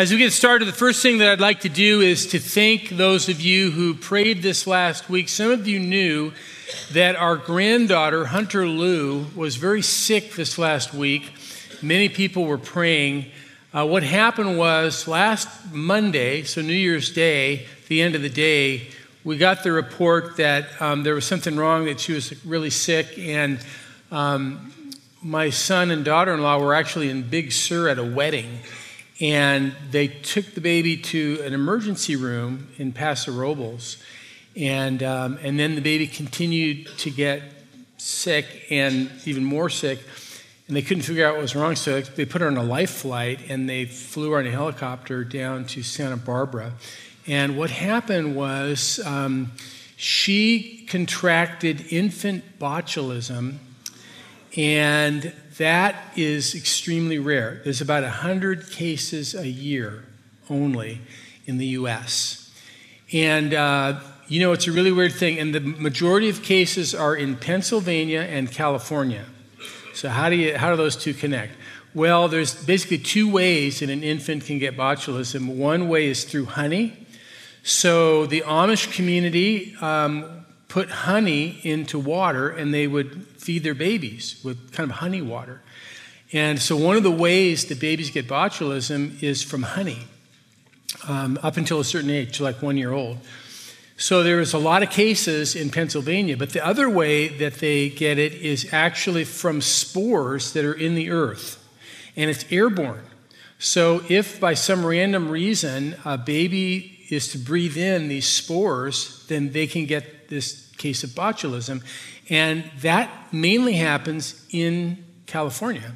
As we get started, the first thing that I'd like to do is to thank those of you who prayed this last week. Some of you knew that our granddaughter, Hunter Lou, was very sick this last week. Many people were praying. Uh, what happened was last Monday, so New Year's Day, the end of the day, we got the report that um, there was something wrong, that she was really sick, and um, my son and daughter in law were actually in Big Sur at a wedding. And they took the baby to an emergency room in Paso Robles. And, um, and then the baby continued to get sick and even more sick. And they couldn't figure out what was wrong. So they put her on a life flight and they flew her on a helicopter down to Santa Barbara. And what happened was um, she contracted infant botulism. And that is extremely rare. There's about 100 cases a year only in the US. And, uh, you know, it's a really weird thing. And the majority of cases are in Pennsylvania and California. So, how do, you, how do those two connect? Well, there's basically two ways that an infant can get botulism. One way is through honey. So, the Amish community um, put honey into water and they would feed their babies with kind of honey water. And so, one of the ways that babies get botulism is from honey um, up until a certain age, like one year old. So, there's a lot of cases in Pennsylvania, but the other way that they get it is actually from spores that are in the earth, and it's airborne. So, if by some random reason a baby is to breathe in these spores, then they can get this case of botulism. And that mainly happens in California.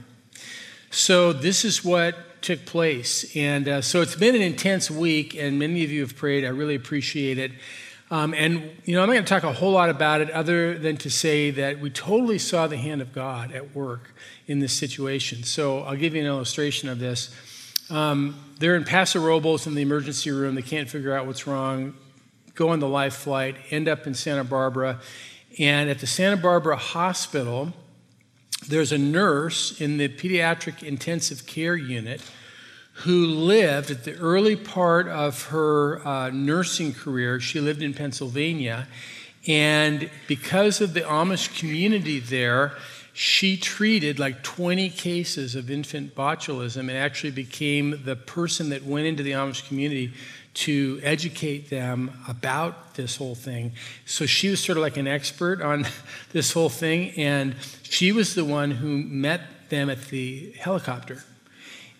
So, this is what took place. And uh, so, it's been an intense week, and many of you have prayed. I really appreciate it. Um, and, you know, I'm not going to talk a whole lot about it other than to say that we totally saw the hand of God at work in this situation. So, I'll give you an illustration of this. Um, they're in Paso Robles in the emergency room. They can't figure out what's wrong, go on the life flight, end up in Santa Barbara and at the Santa Barbara Hospital, there's a nurse in the pediatric intensive care unit who lived at the early part of her uh, nursing career. She lived in Pennsylvania. And because of the Amish community there, she treated like 20 cases of infant botulism and actually became the person that went into the Amish community to educate them about this whole thing. So she was sort of like an expert on this whole thing, and she was the one who met them at the helicopter.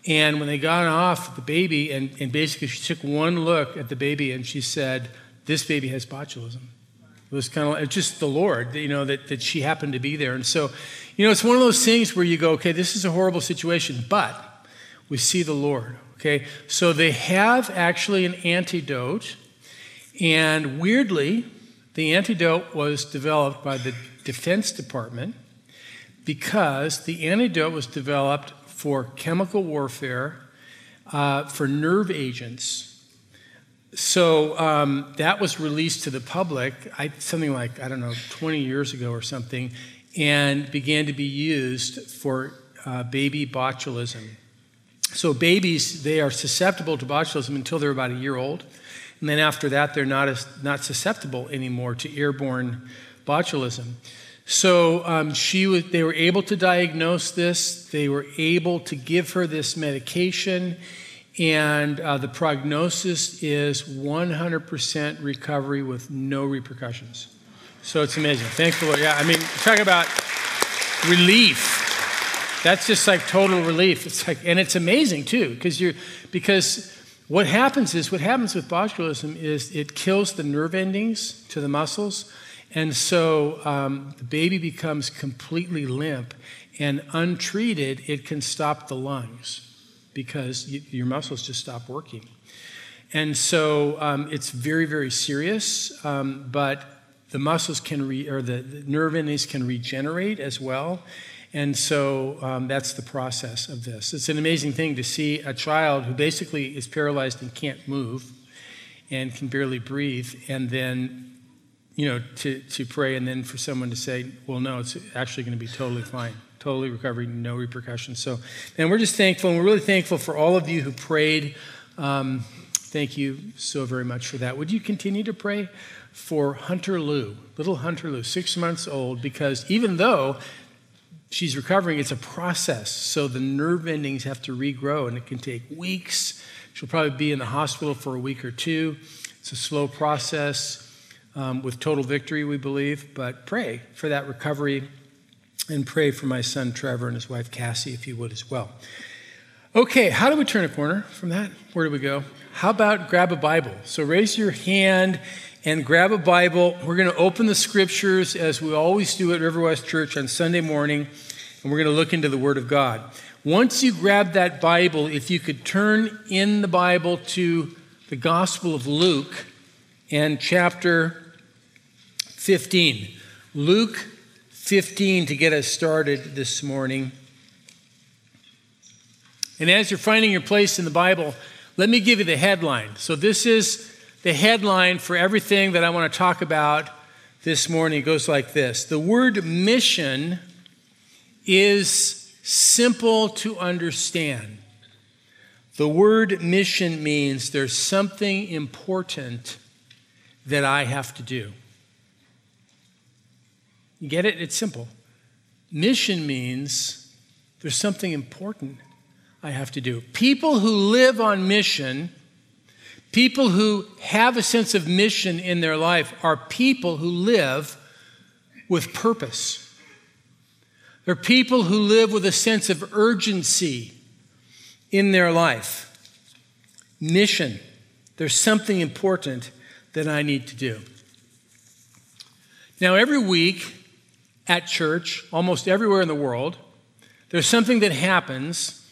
And when they got off the baby, and, and basically she took one look at the baby and she said, This baby has botulism. It was kind of like, just the Lord, you know, that, that she happened to be there. And so, you know, it's one of those things where you go, okay, this is a horrible situation, but we see the Lord. Okay, so they have actually an antidote, and weirdly, the antidote was developed by the Defense Department because the antidote was developed for chemical warfare, uh, for nerve agents. So um, that was released to the public, I, something like, I don't know, 20 years ago or something, and began to be used for uh, baby botulism. So babies, they are susceptible to botulism until they're about a year old. And then after that, they're not, as, not susceptible anymore to airborne botulism. So um, she was, they were able to diagnose this. They were able to give her this medication. And uh, the prognosis is 100% recovery with no repercussions. So it's amazing. Thank the Lord. Yeah, I mean, talk about relief that's just like total relief. It's like, and it's amazing too, because you're, because what happens is, what happens with botulism is it kills the nerve endings to the muscles. And so um, the baby becomes completely limp, and untreated, it can stop the lungs because your muscles just stop working. And so um, it's very, very serious, um, but the muscles can, re- or the, the nerve endings can regenerate as well. And so um, that's the process of this. It's an amazing thing to see a child who basically is paralyzed and can't move and can barely breathe, and then, you know, to, to pray, and then for someone to say, well, no, it's actually going to be totally fine, totally recovery, no repercussions. So, and we're just thankful, and we're really thankful for all of you who prayed Um, thank you so very much for that. Would you continue to pray for Hunter Lou, little Hunter Lou, six months old, because even though she's recovering, it's a process. So the nerve endings have to regrow, and it can take weeks. She'll probably be in the hospital for a week or two. It's a slow process um, with total victory, we believe, but pray for that recovery and pray for my son Trevor and his wife Cassie, if you would as well. Okay, how do we turn a corner from that? Where do we go? How about grab a Bible? So raise your hand and grab a Bible. We're going to open the scriptures as we always do at River West Church on Sunday morning, and we're going to look into the Word of God. Once you grab that Bible, if you could turn in the Bible to the Gospel of Luke and chapter 15. Luke 15 to get us started this morning. And as you're finding your place in the Bible, let me give you the headline. So, this is the headline for everything that I want to talk about this morning. It goes like this The word mission is simple to understand. The word mission means there's something important that I have to do. You get it? It's simple. Mission means there's something important I have to do. People who live on mission, people who have a sense of mission in their life, are people who live with purpose. They're people who live with a sense of urgency in their life. Mission. There's something important that I need to do. Now, every week, at church, almost everywhere in the world, there's something that happens.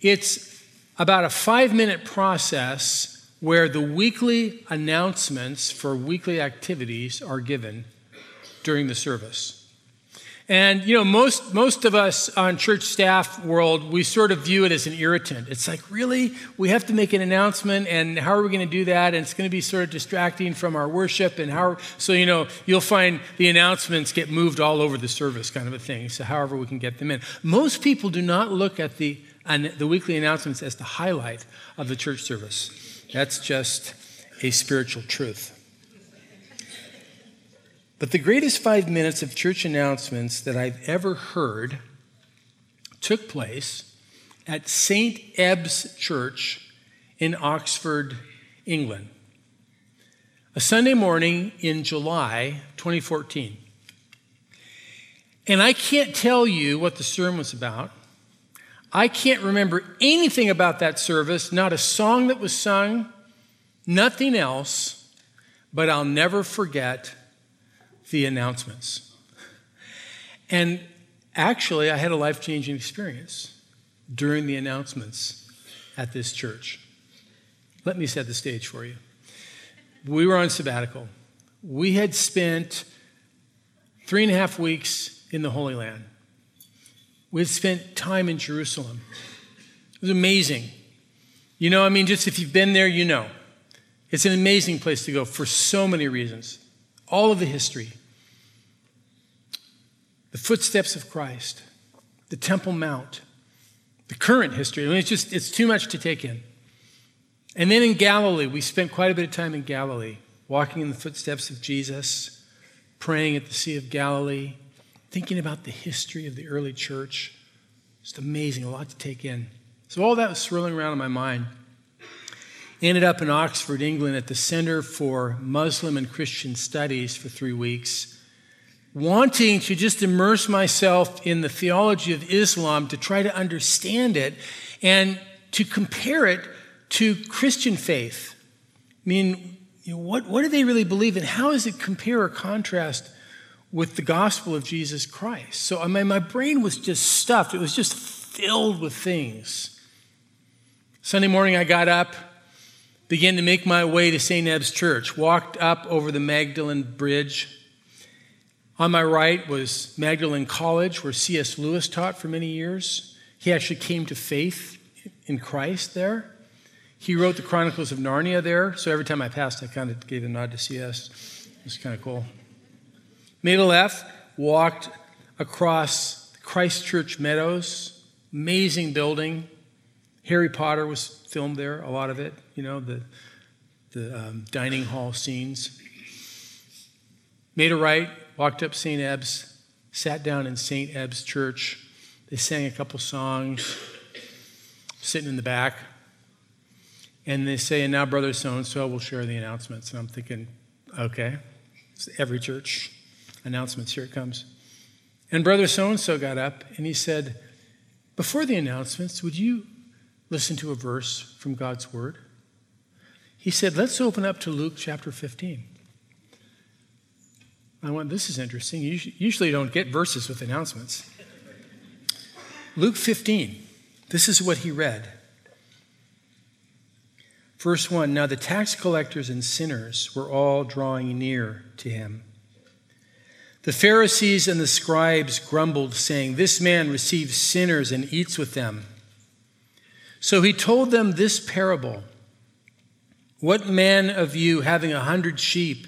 It's about a five minute process where the weekly announcements for weekly activities are given during the service. And you know, most most of us on church staff world, we sort of view it as an irritant. It's like, really, we have to make an announcement, and how are we going to do that? And it's going to be sort of distracting from our worship. And how? So you know, you'll find the announcements get moved all over the service, kind of a thing. So however we can get them in. Most people do not look at the the weekly announcements as the highlight of the church service. That's just a spiritual truth. But the greatest five minutes of church announcements that I've ever heard took place at St. Ebbe's Church in Oxford, England. A Sunday morning in July 2014. And I can't tell you what the sermon was about. I can't remember anything about that service, not a song that was sung, nothing else, but I'll never forget the announcements. And actually, I had a life changing experience during the announcements at this church. Let me set the stage for you. We were on sabbatical. We had spent three and a half weeks in the Holy Land. We had spent time in Jerusalem. It was amazing. You know, I mean, just if you've been there, you know. It's an amazing place to go for so many reasons. All of the history, the footsteps of Christ, the Temple Mount, the current history. I mean, it's just, it's too much to take in. And then in Galilee, we spent quite a bit of time in Galilee, walking in the footsteps of Jesus, praying at the Sea of Galilee, thinking about the history of the early church. Just amazing, a lot to take in. So all that was swirling around in my mind. Ended up in Oxford, England, at the Center for Muslim and Christian Studies for three weeks wanting to just immerse myself in the theology of Islam to try to understand it and to compare it to Christian faith. I mean, you know, what, what do they really believe and how does it compare or contrast with the gospel of Jesus Christ? So I mean, my brain was just stuffed, it was just filled with things. Sunday morning, I got up, began to make my way to St. Ebbe's Church, walked up over the Magdalen Bridge on my right was Magdalen College, where C.S. Lewis taught for many years. He actually came to faith in Christ there. He wrote the Chronicles of Narnia there, so every time I passed, I kind of gave a nod to C.S. It was kind of cool. Made a left, walked across Christ Church Meadows, amazing building. Harry Potter was filmed there, a lot of it, you know, the, the um, dining hall scenes. Made a right, walked up St. Ebbe's, sat down in St. Ebbe's church. They sang a couple songs, sitting in the back. And they say, and now brother so and so will share the announcements. And I'm thinking, okay, it's every church announcements, here it comes. And brother so and so got up and he said, Before the announcements, would you listen to a verse from God's word? He said, Let's open up to Luke chapter 15. I went, This is interesting. You usually don't get verses with announcements. Luke 15, this is what he read. Verse 1 Now the tax collectors and sinners were all drawing near to him. The Pharisees and the scribes grumbled, saying, This man receives sinners and eats with them. So he told them this parable What man of you, having a hundred sheep,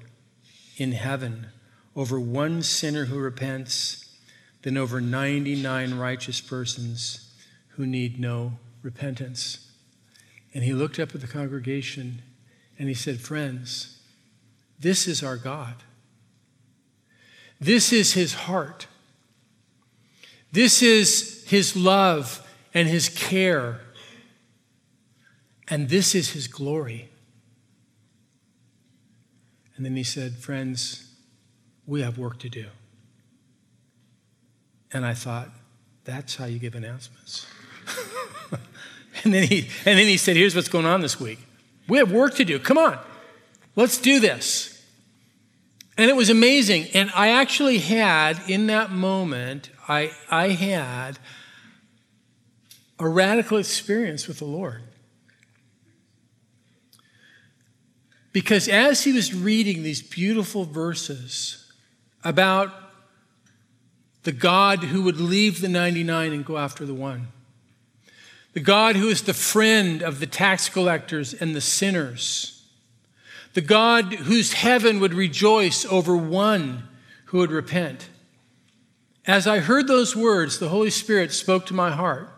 in heaven over one sinner who repents than over 99 righteous persons who need no repentance. And he looked up at the congregation and he said, Friends, this is our God. This is his heart. This is his love and his care. And this is his glory. And then he said, Friends, we have work to do. And I thought, that's how you give announcements. and, then he, and then he said, Here's what's going on this week. We have work to do. Come on, let's do this. And it was amazing. And I actually had, in that moment, I, I had a radical experience with the Lord. Because as he was reading these beautiful verses about the God who would leave the 99 and go after the one, the God who is the friend of the tax collectors and the sinners the God whose heaven would rejoice over one who would repent. As I heard those words, the Holy Spirit spoke to my heart.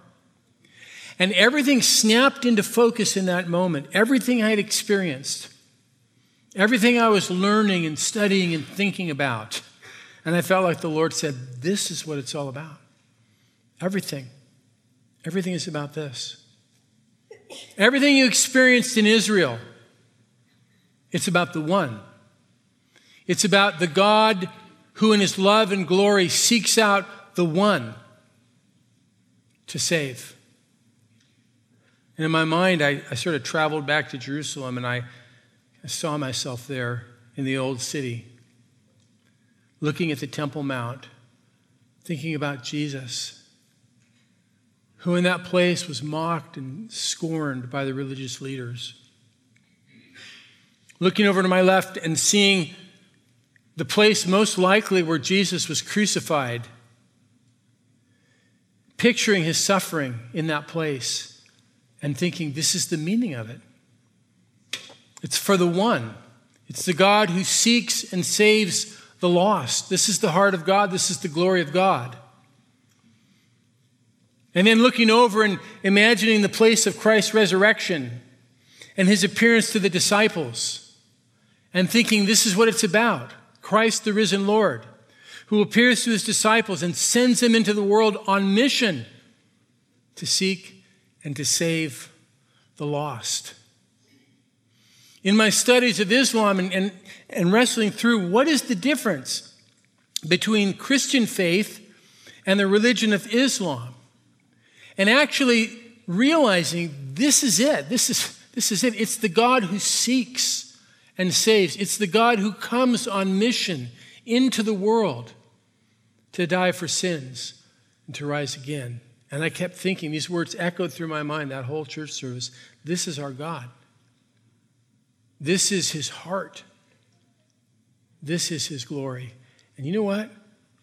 And everything snapped into focus in that moment. Everything I had experienced, everything I was learning and studying and thinking about. And I felt like the Lord said, This is what it's all about. Everything. Everything is about this. Everything you experienced in Israel it's about the one. It's about the God who, in his love and glory, seeks out the one to save. And in my mind, I, I sort of traveled back to Jerusalem and I, I saw myself there in the old city, looking at the Temple Mount, thinking about Jesus, who in that place was mocked and scorned by the religious leaders looking over to my left and seeing the place most likely where Jesus was crucified, picturing his suffering in that place and thinking, this is the meaning of it. It's for the one, it's the God who seeks and saves the lost. This is the heart of God, this is the glory of God. And then looking over and imagining the place of Christ's resurrection and his appearance to the disciples and thinking this is what it's about Christ, the risen Lord, who appears to his disciples and sends them into the world on mission to seek and to save the lost. In my studies of Islam and, and, and wrestling through what is the difference between Christian faith and the religion of Islam, and actually realizing this is it. This is, this is it. It's the God who seeks and saves. It's the God who comes on mission into the world to die for sins and to rise again. And I kept thinking, these words echoed through my mind that whole church service. This is our God. This is his heart. This is his glory. And you know what?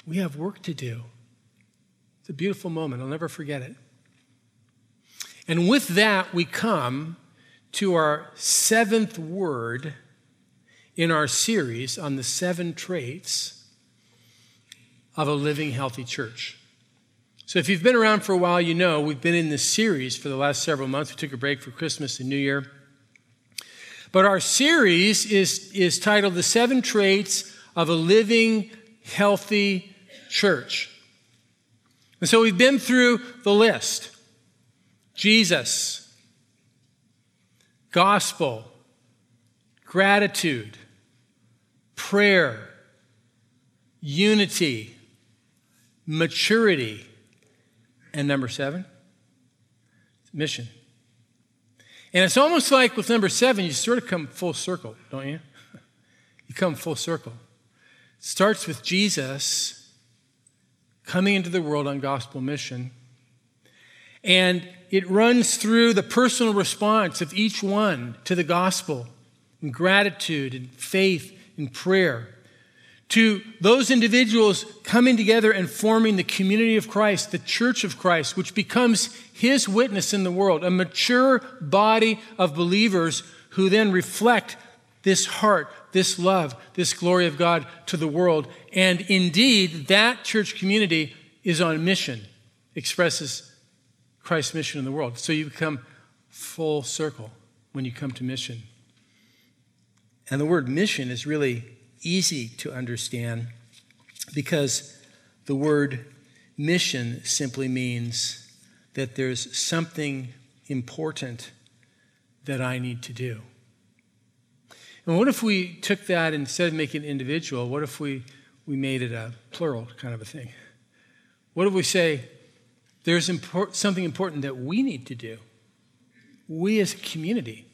We have work to do. It's a beautiful moment. I'll never forget it. And with that, we come to our seventh word in our series on the seven traits of a living, healthy church. So, if you've been around for a while, you know we've been in this series for the last several months. We took a break for Christmas and New Year. But our series is, is titled The Seven Traits of a Living, Healthy Church. And so we've been through the list Jesus, gospel, gratitude, prayer, unity, maturity, and number seven, mission. And it's almost like with number seven, you sort of come full circle, don't you? You come full circle. It starts with Jesus coming into the world on gospel mission. And it runs through the personal response of each one to the gospel in gratitude and faith and prayer to those individuals coming together and forming the community of Christ, the church of Christ, which becomes his witness in the world, a mature body of believers who then reflect this heart, this love, this glory of God to the world. And indeed, that church community is on mission, expresses Christ's mission in the world. So you become full circle when you come to mission. And the word mission is really easy to understand because the word mission simply means that there's something important that I need to do. And what if we took that instead of making it individual, what if we, we made it a plural kind of a thing? What if we say there's something important that we need to do? We as a community,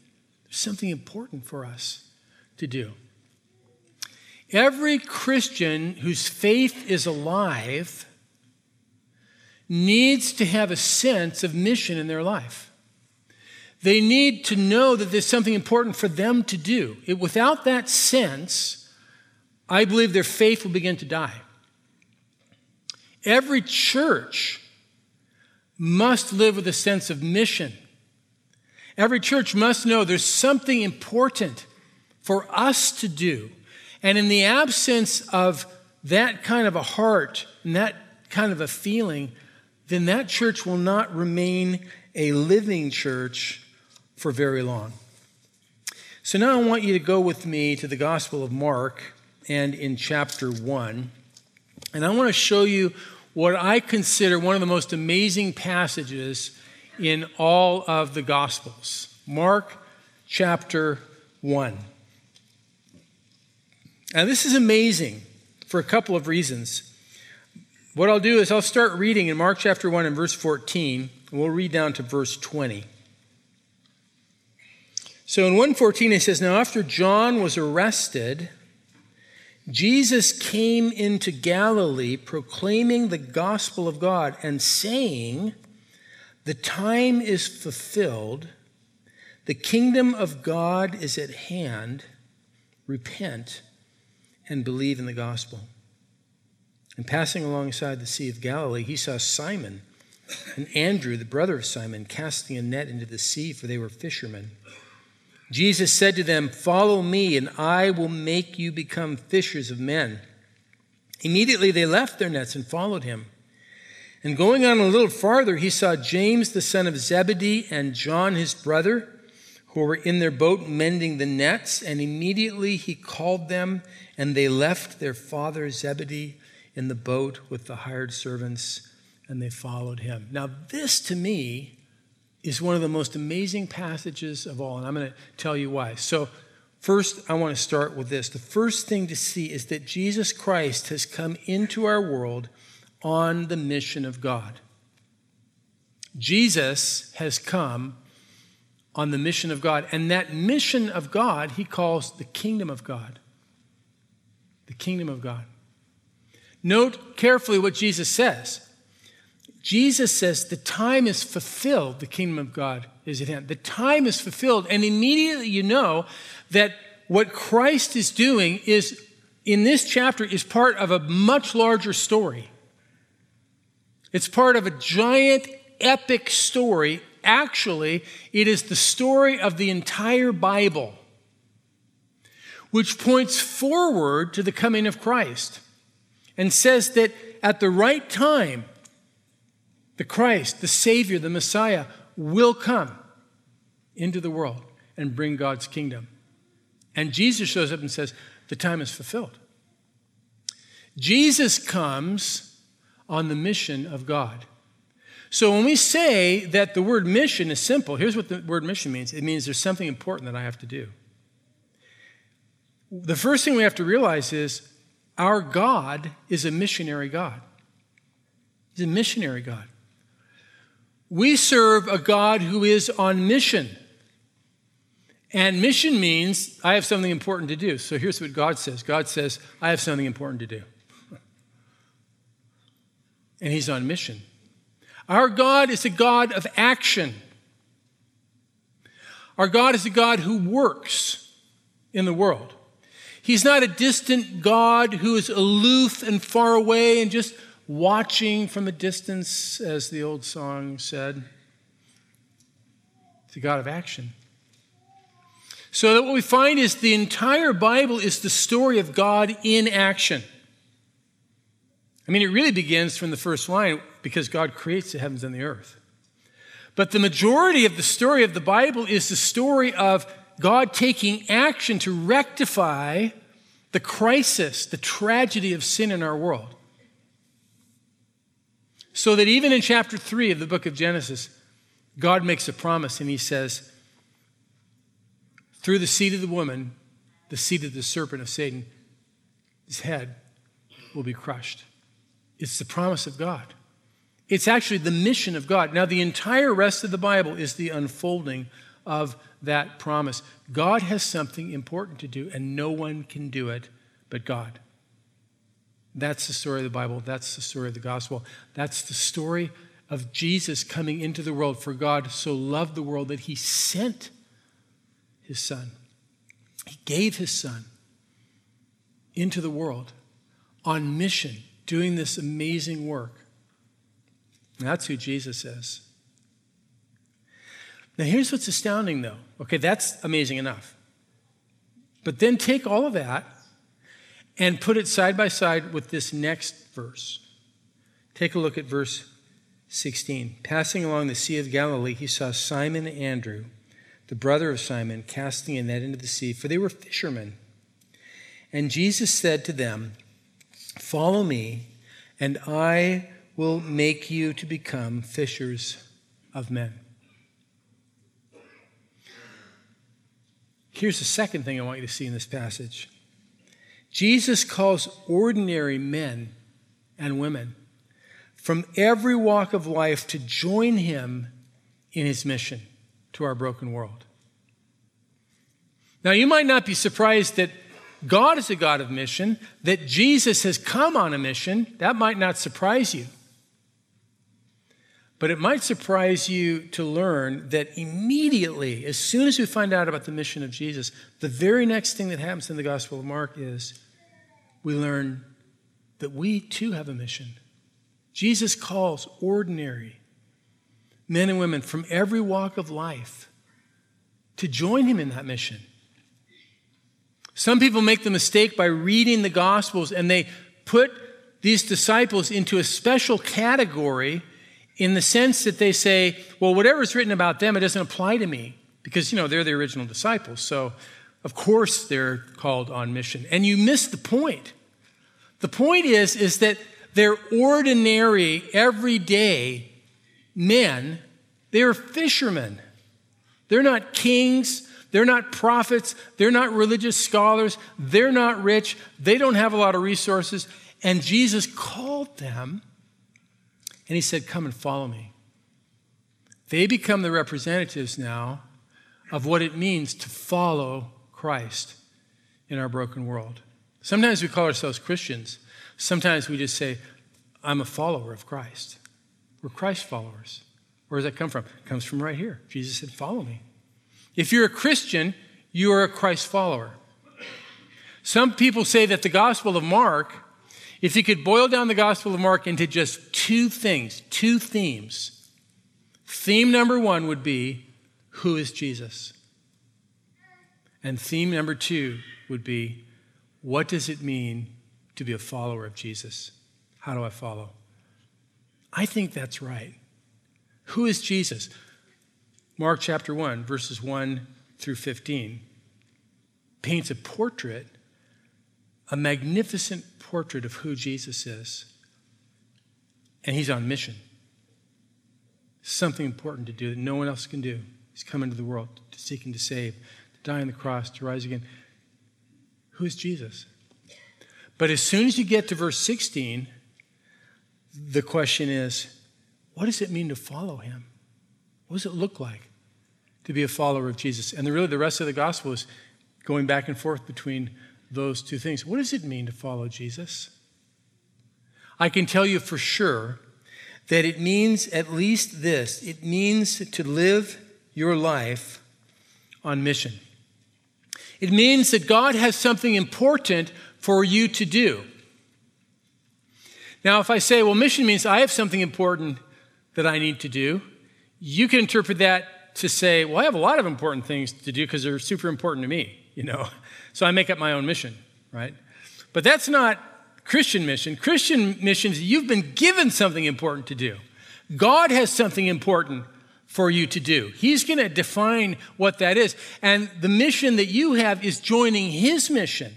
there's something important for us to do. Every Christian whose faith is alive needs to have a sense of mission in their life. They need to know that there's something important for them to do. It, without that sense, I believe their faith will begin to die. Every church must live with a sense of mission. Every church must know there's something important for us to do and in the absence of that kind of a heart and that kind of a feeling, then that church will not remain a living church for very long. So now I want you to go with me to the Gospel of Mark and in chapter 1. And I want to show you what I consider one of the most amazing passages in all of the Gospels. Mark chapter 1. Now, this is amazing for a couple of reasons. What I'll do is I'll start reading in Mark chapter 1 and verse 14, and we'll read down to verse 20. So in 114 it says, Now after John was arrested, Jesus came into Galilee proclaiming the gospel of God and saying, The time is fulfilled, the kingdom of God is at hand, repent and believe in the gospel. And passing alongside the Sea of Galilee, he saw Simon and Andrew, the brother of Simon, casting a net into the sea, for they were fishermen. Jesus said to them, Follow me, and I will make you become fishers of men. Immediately they left their nets and followed him. And going on a little farther, he saw James the son of Zebedee and John his brother, who were in their boat mending the nets, and immediately he called them and they left their father Zebedee in the boat with the hired servants, and they followed him. Now, this to me is one of the most amazing passages of all, and I'm going to tell you why. So, first, I want to start with this. The first thing to see is that Jesus Christ has come into our world on the mission of God. Jesus has come on the mission of God, and that mission of God he calls the kingdom of God the kingdom of God. Note carefully what Jesus says. Jesus says the time is fulfilled, the kingdom of God is at hand. The time is fulfilled. And immediately you know that what Christ is doing is, in this chapter, is part of a much larger story. It's part of a giant epic story. Actually, it is the story of the entire Bible, which points forward to the coming of Christ and says that at the right time, the Christ, the Savior, the Messiah, will come into the world and bring God's kingdom. And Jesus shows up and says, The time is fulfilled. Jesus comes on the mission of God. So when we say that the word mission is simple, here's what the word mission means it means there's something important that I have to do. The first thing we have to realize is our God is a missionary God. He's a missionary God. We serve a God who is on mission. And mission means I have something important to do. So here's what God says God says, I have something important to do. And He's on mission. Our God is a God of action. Our God is a God who works in the world. He's not a distant God who is aloof and far away and just watching from a distance, as the old song said. It's a God of action. So that what we find is the entire Bible is the story of God in action. I mean, it really begins from the first line because God creates the heavens and the earth. But the majority of the story of the Bible is the story of God taking action to rectify the crisis, the tragedy of sin in our world. So that even in chapter 3 of the book of Genesis, God makes a promise and he says, through the seed of the woman, the seed of the serpent of Satan, his head will be crushed. It's the promise of God. It's actually the mission of God. Now, the entire rest of the Bible is the unfolding of that promise. God has something important to do, and no one can do it but God. That's the story of the Bible. That's the story of the gospel. That's the story of Jesus coming into the world. For God so loved the world that he sent his son. He gave his son into the world on mission, doing this amazing work. That's who Jesus is. Now, here's what's astounding, though. Okay, that's amazing enough. But then take all of that and put it side by side with this next verse. Take a look at verse 16. Passing along the Sea of Galilee, he saw Simon and Andrew the brother of Simon, casting a net into the sea, for they were fishermen. And Jesus said to them, Follow me, and I will make you to become fishers of men. Here's the second thing I want you to see in this passage Jesus calls ordinary men and women from every walk of life to join him in his mission to our broken world. Now, you might not be surprised that God is a God of mission, that Jesus has come on a mission. That might not surprise you. But it might surprise you to learn that immediately, as soon as we find out about the mission of Jesus, the very next thing that happens in the Gospel of Mark is we learn that we too have a mission. Jesus calls ordinary, men and women from every walk of life to join him in that mission. Some people make the mistake by reading the Gospels and they put these disciples into a special category in the sense that they say, well, whatever's written about them, it doesn't apply to me because, you know, they're the original disciples. So, of course, they're called on mission. And you miss the point. The point is, is that they're ordinary, everyday men, they're fishermen. They're not kings. They're not prophets. They're not religious scholars. They're not rich. They don't have a lot of resources. And Jesus called them and he said, Come and follow me. They become the representatives now of what it means to follow Christ in our broken world. Sometimes we call ourselves Christians. Sometimes we just say, I'm a follower of Christ. We're Christ followers. Where does that come from? It comes from right here. Jesus said, Follow me. If you're a Christian, you are a Christ follower. Some people say that the Gospel of Mark, if you could boil down the Gospel of Mark into just two things, two themes, theme number one would be who is Jesus? And theme number two would be what does it mean to be a follower of Jesus? How do I follow? I think that's right. Who is Jesus? Mark chapter 1, verses 1 through 15, paints a portrait, a magnificent portrait of who Jesus is. And he's on mission. Something important to do that no one else can do. He's come into the world to seek and to save, to die on the cross, to rise again. Who is Jesus? But as soon as you get to verse 16, the question is what does it mean to follow him? What does it look like to be a follower of Jesus? And the, really, the rest of the gospel is going back and forth between those two things. What does it mean to follow Jesus? I can tell you for sure that it means at least this it means to live your life on mission. It means that God has something important for you to do. Now, if I say, well, mission means I have something important that I need to do. You can interpret that to say, well, I have a lot of important things to do because they're super important to me, you know. So I make up my own mission, right? But that's not Christian mission. Christian missions, you've been given something important to do. God has something important for you to do. He's going to define what that is. And the mission that you have is joining His mission,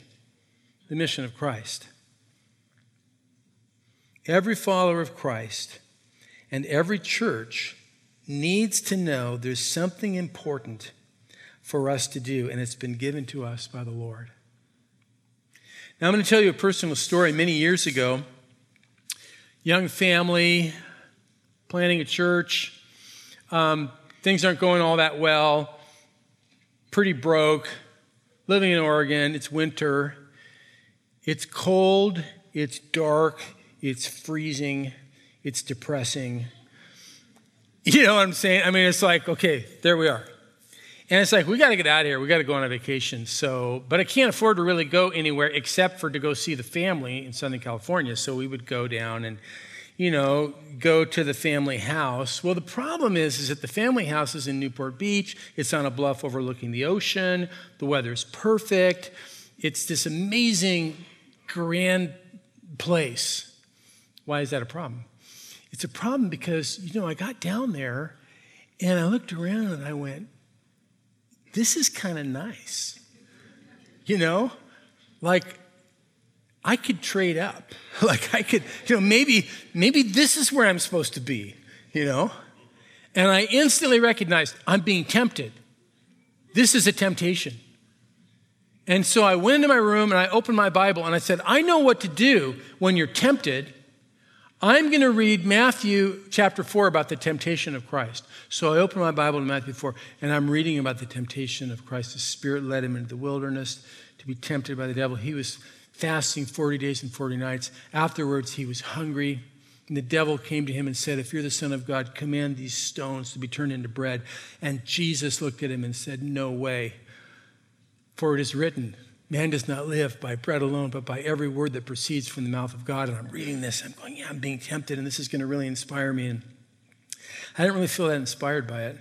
the mission of Christ. Every follower of Christ and every church needs to know there's something important for us to do, and it's been given to us by the Lord. Now, I'm going to tell you a personal story. Many years ago, young family, planning a church, um, things aren't going all that well, pretty broke, living in Oregon, it's winter, it's cold, it's dark, it's freezing, it's depressing. You know what I'm saying? I mean, it's like, okay, there we are. And it's like, we got to get out of here. We got to go on a vacation. So, but I can't afford to really go anywhere except for to go see the family in Southern California. So we would go down and, you know, go to the family house. Well, the problem is, is that the family house is in Newport Beach. It's on a bluff overlooking the ocean. The weather is perfect. It's this amazing, grand place. Why is that a problem? It's a problem because, you know, I got down there and I looked around and I went, this is kind of nice. You know, like I could trade up. Like I could, you know, maybe, maybe this is where I'm supposed to be, you know? And I instantly recognized I'm being tempted. This is a temptation. And so I went into my room and I opened my Bible and I said, I know what to do when you're tempted I'm going to read Matthew chapter 4 about the temptation of Christ. So I open my Bible to Matthew 4, and I'm reading about the temptation of Christ. The Spirit led him into the wilderness to be tempted by the devil. He was fasting 40 days and 40 nights. Afterwards, he was hungry. And the devil came to him and said, If you're the Son of God, command these stones to be turned into bread. And Jesus looked at him and said, No way. For it is written, Man does not live by bread alone, but by every word that proceeds from the mouth of God. And I'm reading this, I'm going, yeah, I'm being tempted, and this is going to really inspire me. And I didn't really feel that inspired by it.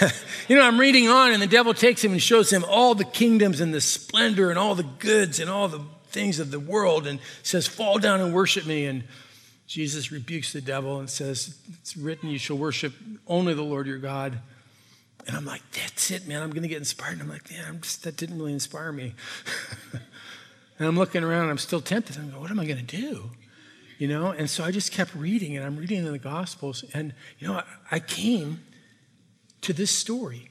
you know, I'm reading on, and the devil takes him and shows him all the kingdoms and the splendor and all the goods and all the things of the world and says, Fall down and worship me. And Jesus rebukes the devil and says, It's written, you shall worship only the Lord your God. And I'm like, that's it, man. I'm going to get inspired. And I'm like, man, I'm just, that didn't really inspire me. and I'm looking around and I'm still tempted. I'm going, what am I going to do? You know? And so I just kept reading and I'm reading in the Gospels. And, you know, I, I came to this story.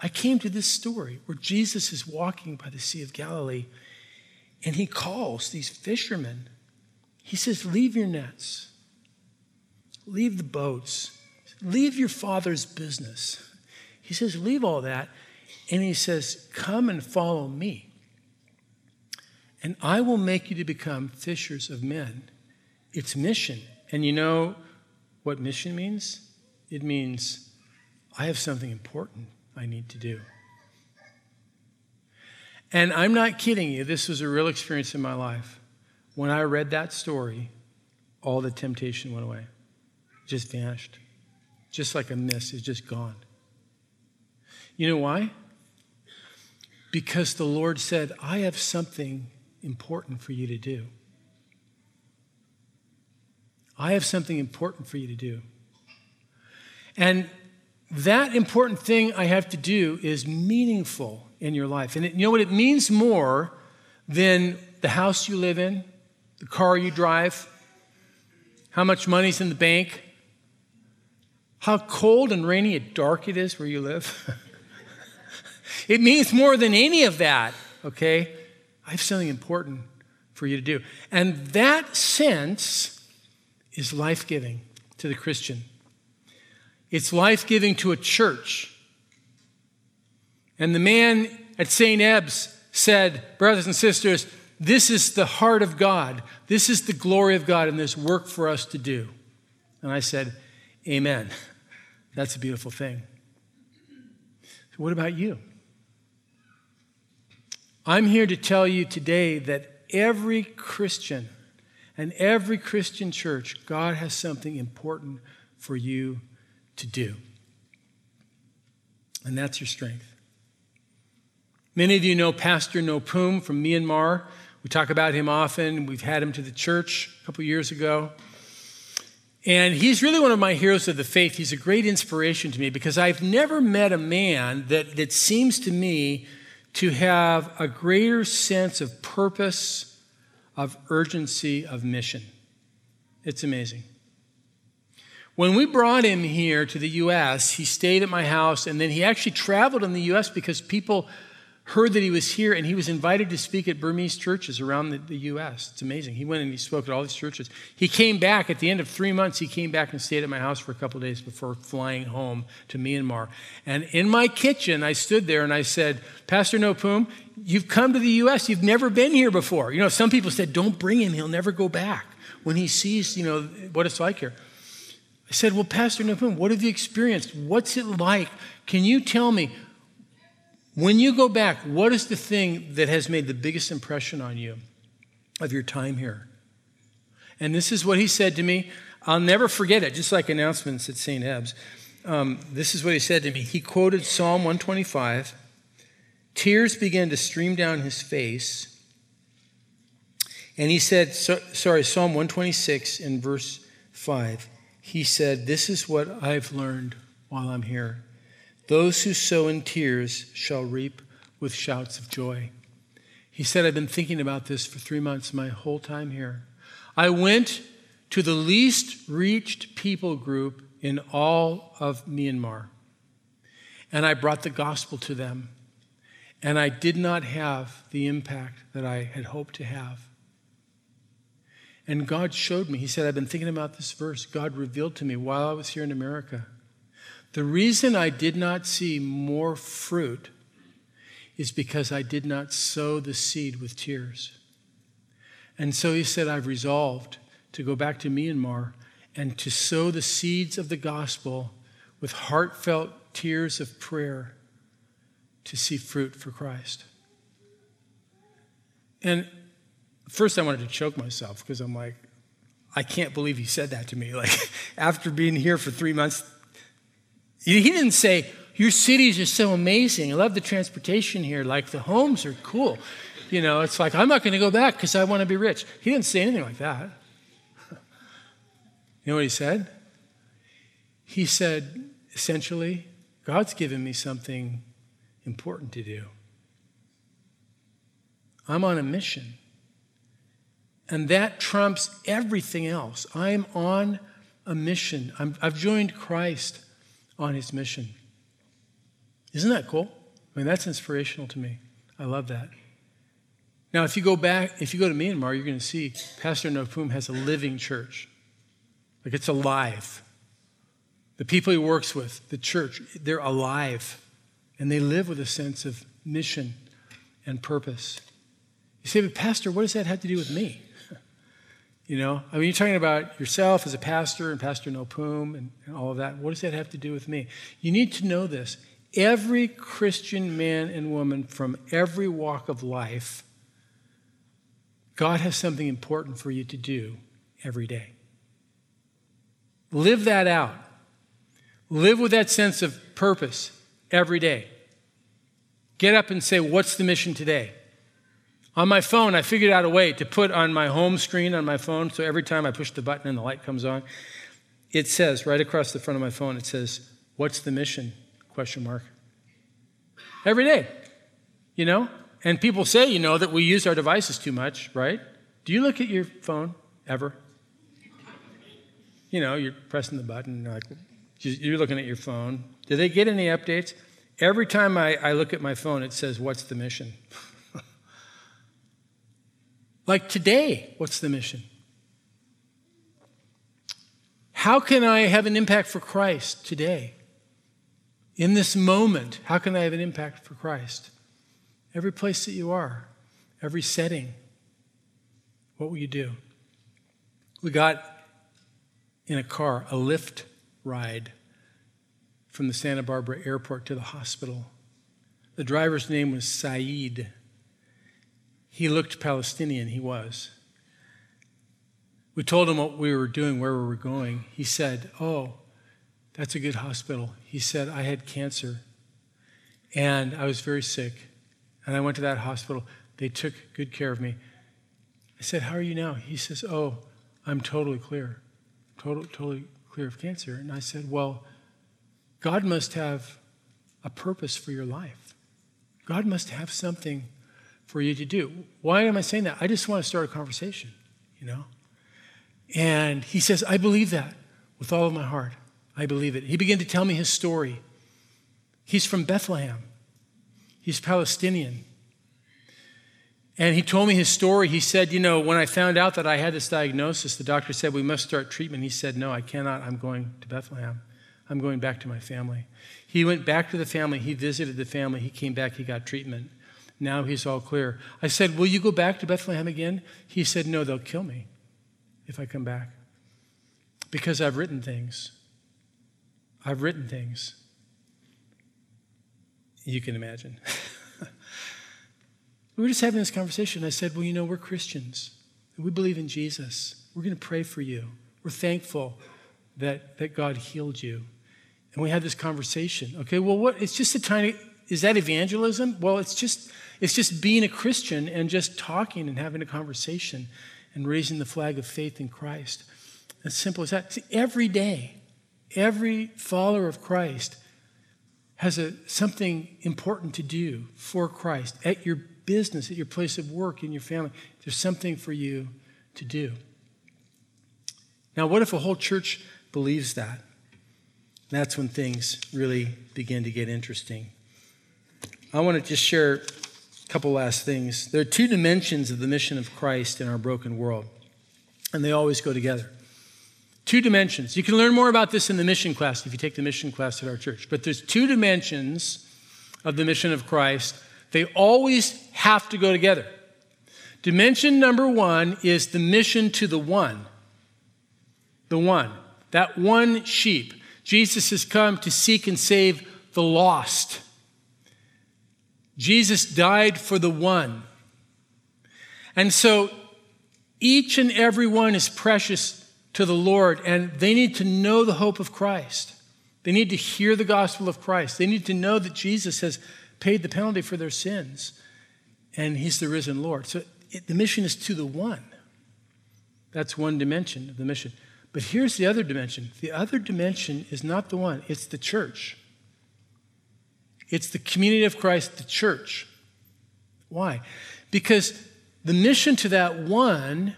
I came to this story where Jesus is walking by the Sea of Galilee and he calls these fishermen. He says, Leave your nets, leave the boats Leave your father's business. He says, Leave all that. And he says, Come and follow me. And I will make you to become fishers of men. It's mission. And you know, what mission means? It means I have something important I need to do. And I'm not kidding you, this was a real experience in my life. When I read that story, all the temptation went away, it just vanished. Just like a mist, it's just gone. You know why? Because the Lord said, I have something important for you to do. I have something important for you to do. And that important thing I have to do is meaningful in your life. And it, you know what? It means more than the house you live in, the car you drive, how much money's in the bank, how cold and rainy and dark it is where you live. it means more than any of that, okay? I have something important for you to do. And that sense is life giving to the Christian. It's life giving to a church. And the man at St. Ebbe's said, Brothers and sisters, this is the heart of God. This is the glory of God, and there's work for us to do. And I said, Amen. That's a beautiful thing. What about you? I'm here to tell you today that every Christian and every Christian church, God has something important for you to do. And that's your strength. Many of you know Pastor No Nopum from Myanmar. We talk about him often. We've had him to the church a couple years ago. And he's really one of my heroes of the faith. He's a great inspiration to me because I've never met a man that, that seems to me to have a greater sense of purpose, of urgency, of mission. It's amazing. When we brought him here to the U.S., he stayed at my house and then he actually traveled in the U.S. because people heard that he was here and he was invited to speak at Burmese churches around the, the, U.S. It's amazing. He went and he spoke at all these churches. He came back at the end of three months. He came back and stayed at my house for a couple days before flying home to Myanmar. And in my kitchen, I stood there and I said, Pastor Nopum, you've come to the U.S. You've never been here before. You know, some people said, don't bring him. He'll never go back when he sees, you know, what it's like here. I said, well, Pastor Nopum, what have you experienced? What's it like? Can you tell me when you go back, what is the thing that has made the biggest impression on you of your time here? And this is what he said to me. I'll never forget it, just like announcements at St. Ebbe's. Um, this is what he said to me. He quoted Psalm 125. Tears began to stream down his face. And he said, so, sorry, Psalm 126 in verse 5. He said, This is what I've learned while I'm here. Those who sow in tears shall reap with shouts of joy. He said, I've been thinking about this for three months, my whole time here. I went to the least reached people group in all of Myanmar, and I brought the gospel to them. And I did not have the impact that I had hoped to have. And God showed me. He said, I've been thinking about this verse. God revealed to me while I was here in America the reason I did not see more fruit is because I did not sow the seed with tears. And so he said, I've resolved to go back to Myanmar and to sow the seeds of the gospel with heartfelt tears of prayer to see fruit for Christ. And first, I wanted to choke myself because I'm like, I can't believe he said that to me. Like, after being here for three months, he didn't say, Your cities are so amazing. I love the transportation here. Like the homes are cool. You know, it's like, I'm not going to go back because I want to be rich. He didn't say anything like that. You know what he said? He said, essentially, God's given me something important to do. I'm on a mission. And that trumps everything else. I'm on a mission. i have joined Christ on his mission. Isn't that cool? I mean, that's inspirational to me. I love that. Now, if you go back, if you go to Myanmar, you're going to see Pastor Nopum has a living church. Like it's alive. The people he works with, the church, they're alive. And they live with a sense of mission and purpose. You say, but Pastor, what does that have to do with me? You know, I mean, you're talking about yourself as a pastor and Pastor Nopum and, and all of that. What does that have to do with me? You need to know this. Every Christian man and woman from every walk of life, God has something important for you to do every day. Live that out. Live with that sense of purpose every day. Get up and say, What's the mission today? On my phone, I figured out a way to put on my home screen on my phone, so every time I push the button and the light comes on, it says right across the front of my phone, it says, What's the mission? Question mark. Every day. You know? And people say, you know, that we use our devices too much, right? Do you look at your phone ever? You know, you're pressing the button, like you're looking at your phone. Do they get any updates? Every time I, I look at my phone, it says, What's the mission? Like today, what's the mission? How can I have an impact for Christ today? In this moment, how can I have an impact for Christ? Every place that you are, every setting, what will you do? We got in a car, a Lyft ride from the Santa Barbara airport to the hospital. The driver's name was Saeed. He looked Palestinian, he was. We told him what we were doing, where we were going. He said, Oh, that's a good hospital. He said, I had cancer and I was very sick. And I went to that hospital. They took good care of me. I said, How are you now? He says, Oh, I'm totally clear. Total, totally clear of cancer. And I said, Well, God must have a purpose for your life. God must have something for you to do. Why am I saying that? I just want to start a conversation, you know? And he says, I believe that with all of my heart. I believe it. He began to tell me his story. He's from Bethlehem, he's Palestinian. And he told me his story. He said, You know, when I found out that I had this diagnosis, the doctor said, We must start treatment. He said, No, I cannot. I'm going to Bethlehem. I'm going back to my family. He went back to the family. He visited the family. He came back. He got treatment. Now he's all clear. I said, Will you go back to Bethlehem again? He said, No, they'll kill me if I come back. Because I've written things. I've written things. You can imagine. we were just having this conversation. I said, Well, you know, we're Christians. We believe in Jesus. We're going to pray for you. We're thankful that, that God healed you. And we had this conversation. Okay, well, what? It's just a tiny. Is that evangelism? Well, it's just it's just being a Christian and just talking and having a conversation and raising the flag of faith in Christ. As simple as that. See, every day, every follower of Christ has a, something important to do for Christ at your business, at your place of work, in your family. There's something for you to do. Now, what if a whole church believes that? That's when things really begin to get interesting. I want to just share a couple last things. There are two dimensions of the mission of Christ in our broken world, and they always go together. Two dimensions. You can learn more about this in the mission class if you take the mission class at our church. But there's two dimensions of the mission of Christ. They always have to go together. Dimension number one is the mission to the one. The one. That one sheep. Jesus has come to seek and save the lost. Jesus died for the one. And so each and every one is precious to the Lord, and they need to know the hope of Christ. They need to hear the gospel of Christ. They need to know that Jesus has paid the penalty for their sins, and he's the risen Lord. So it, the mission is to the one. That's one dimension of the mission. But here's the other dimension the other dimension is not the one, it's the church. It's the community of Christ, the church. Why? Because the mission to that one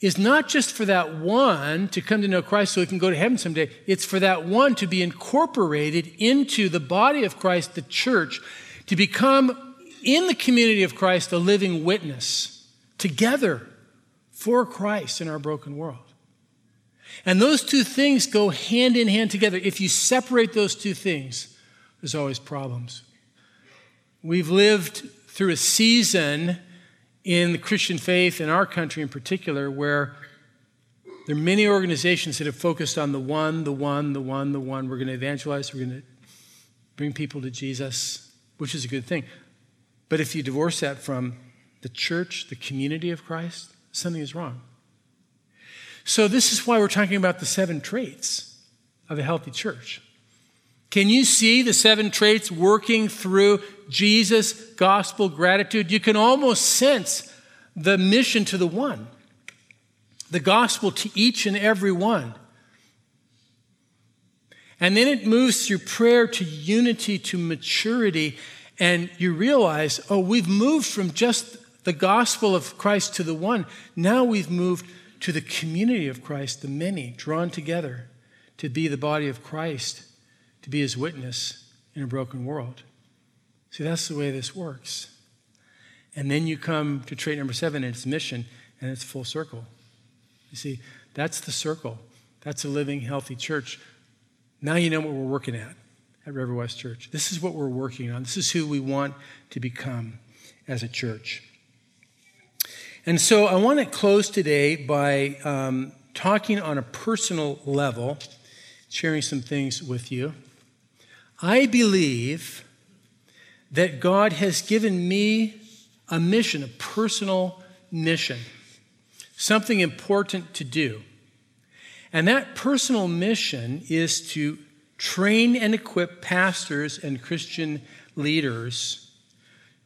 is not just for that one to come to know Christ so he can go to heaven someday. It's for that one to be incorporated into the body of Christ, the church, to become in the community of Christ a living witness together for Christ in our broken world. And those two things go hand in hand together. If you separate those two things, there's always problems. We've lived through a season in the Christian faith, in our country in particular, where There are many organizations that have focused on the one, the one, the one, the one. We're going to evangelize, we're going to bring people to Jesus, which is a good thing. But if you divorce that from the church, the community of Christ, something is wrong. So, this is why we're talking about the seven traits of a healthy church. Can you see the seven traits working through Jesus' gospel gratitude? You can almost sense the mission to the one, the gospel to each and every one. And then it moves through prayer to unity to maturity. And you realize, oh, we've moved from just the gospel of Christ to the one. Now we've moved to the community of Christ, the many drawn together to be the body of Christ, to be his witness in a broken world. See, that's the way this works. And then you come to trait number seven, and it's mission, and it's full circle. You see, that's the circle. That's a living, healthy church. Now you know what we're working at at River West Church. This is what we're working on. This is who we want to become as a church. And so I want to close today by um, talking on a personal level, sharing some things with you. I believe that God has given me a mission, a personal mission, something important to do. And that personal mission is to train and equip pastors and Christian leaders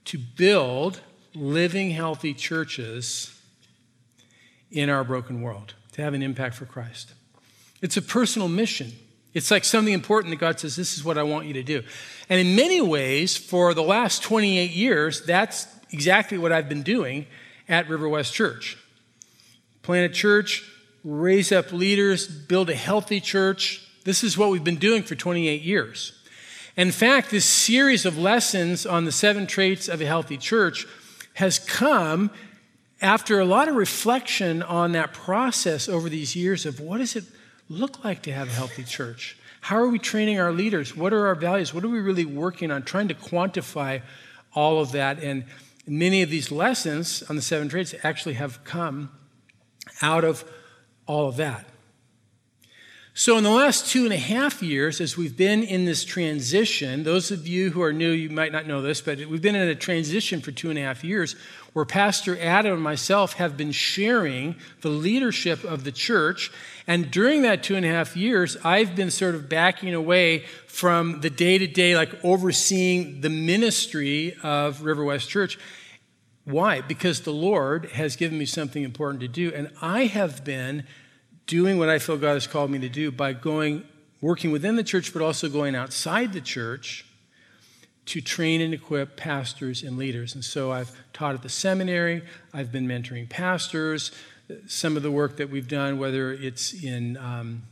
to build living healthy churches in our broken world, to have an impact for Christ. It's a personal mission. It's like something important that God says, This is what I want you to do. And in many ways, for the last 28 years, that's exactly what I've been doing at River West Church. Plant a church, raise up leaders, build a healthy church. This is what we've been doing for 28 years. In fact, this series of lessons on the seven traits of a healthy church has come after a lot of reflection on that process over these years of what is it look like to have a healthy church? How are we training our leaders? What are our values? What are we really working on? Trying to quantify all of that. And many of these lessons on the seven traits actually have come out of all of that. So, in the last two and a half years, as we've been in this transition, those of you who are new, you might not know this, but we've been in a transition for two and a half years where Pastor Adam and myself have been sharing the leadership of the church. And during that two and a half years, I've been sort of backing away from the day to day, like overseeing the ministry of River West Church. Why? Because the Lord has given me something important to do, and I have been doing what I feel God has called me to do by going, working within the church, but also going outside the church to train and equip pastors and leaders. And so I've taught at the seminary, I've been mentoring pastors. Some of the work that we've done, whether it's in um,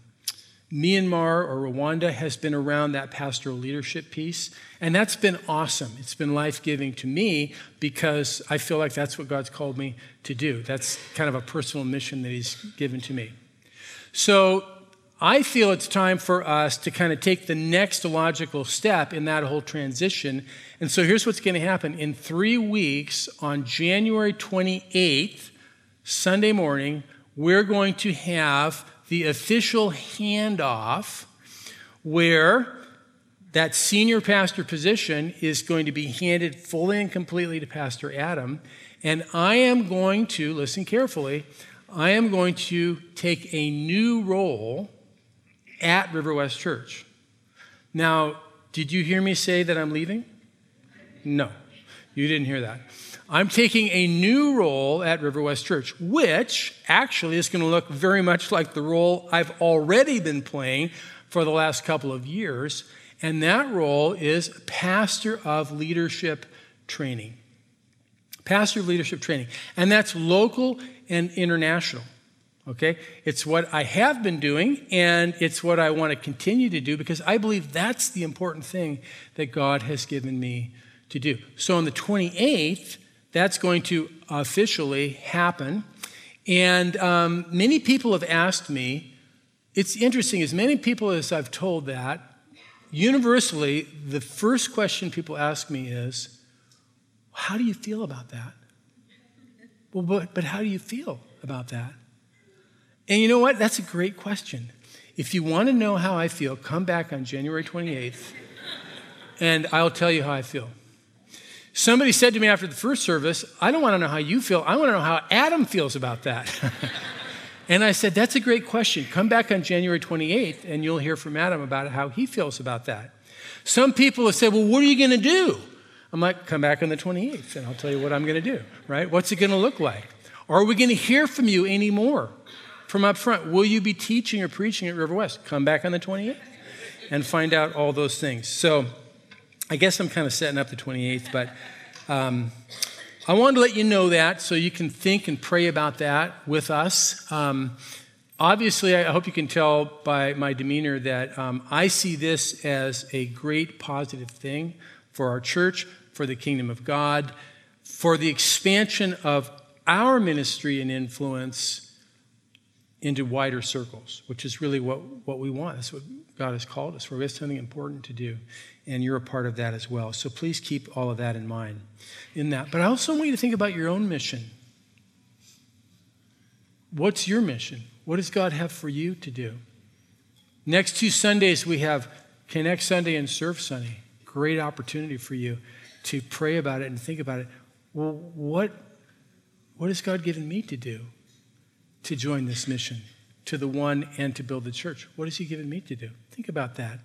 Myanmar or Rwanda, has been around that pastoral leadership piece. And that's been awesome. It's been life giving to me because I feel like that's what God's called me to do. That's kind of a personal mission that He's given to me. So I feel it's time for us to kind of take the next logical step in that whole transition. And so here's what's going to happen. In three weeks, on January 28th, Sunday morning, we're going to have the official handoff where that senior pastor position is going to be handed fully and completely to Pastor Adam. And I am going to, listen carefully, I am going to take a new role at River West Church. Now, did you hear me say that I'm leaving? No, you didn't hear that. I'm taking a new role at River West Church, which actually is going to look very much like the role I've already been playing for the last couple of years. And that role is pastor of leadership training. Pastor of leadership training. And that's local and international. Okay? It's what I have been doing, and it's what I want to continue to do because I believe that's the important thing that God has given me to do. So on the 28th, that's going to officially happen. And um, many people have asked me, it's interesting, as many people as I've told that, universally, the first question people ask me is, How do you feel about that? Well, but, but how do you feel about that? And you know what? That's a great question. If you want to know how I feel, come back on January 28th and I'll tell you how I feel. Somebody said to me after the first service, I don't want to know how you feel. I want to know how Adam feels about that. and I said, That's a great question. Come back on January 28th and you'll hear from Adam about how he feels about that. Some people have said, Well, what are you going to do? I'm like, Come back on the 28th and I'll tell you what I'm going to do, right? What's it going to look like? Are we going to hear from you anymore from up front? Will you be teaching or preaching at River West? Come back on the 28th and find out all those things. So, I guess I'm kind of setting up the 28th, but um, I wanted to let you know that so you can think and pray about that with us. Um, obviously, I hope you can tell by my demeanor that um, I see this as a great positive thing for our church, for the kingdom of God, for the expansion of our ministry and influence into wider circles, which is really what, what we want. That's what God has called us for. We have something important to do and you're a part of that as well. So please keep all of that in mind in that. But I also want you to think about your own mission. What's your mission? What does God have for you to do? Next two Sundays, we have Connect Sunday and Serve Sunday. Great opportunity for you to pray about it and think about it. Well, what, what has God given me to do to join this mission, to the one and to build the church? What has He given me to do? Think about that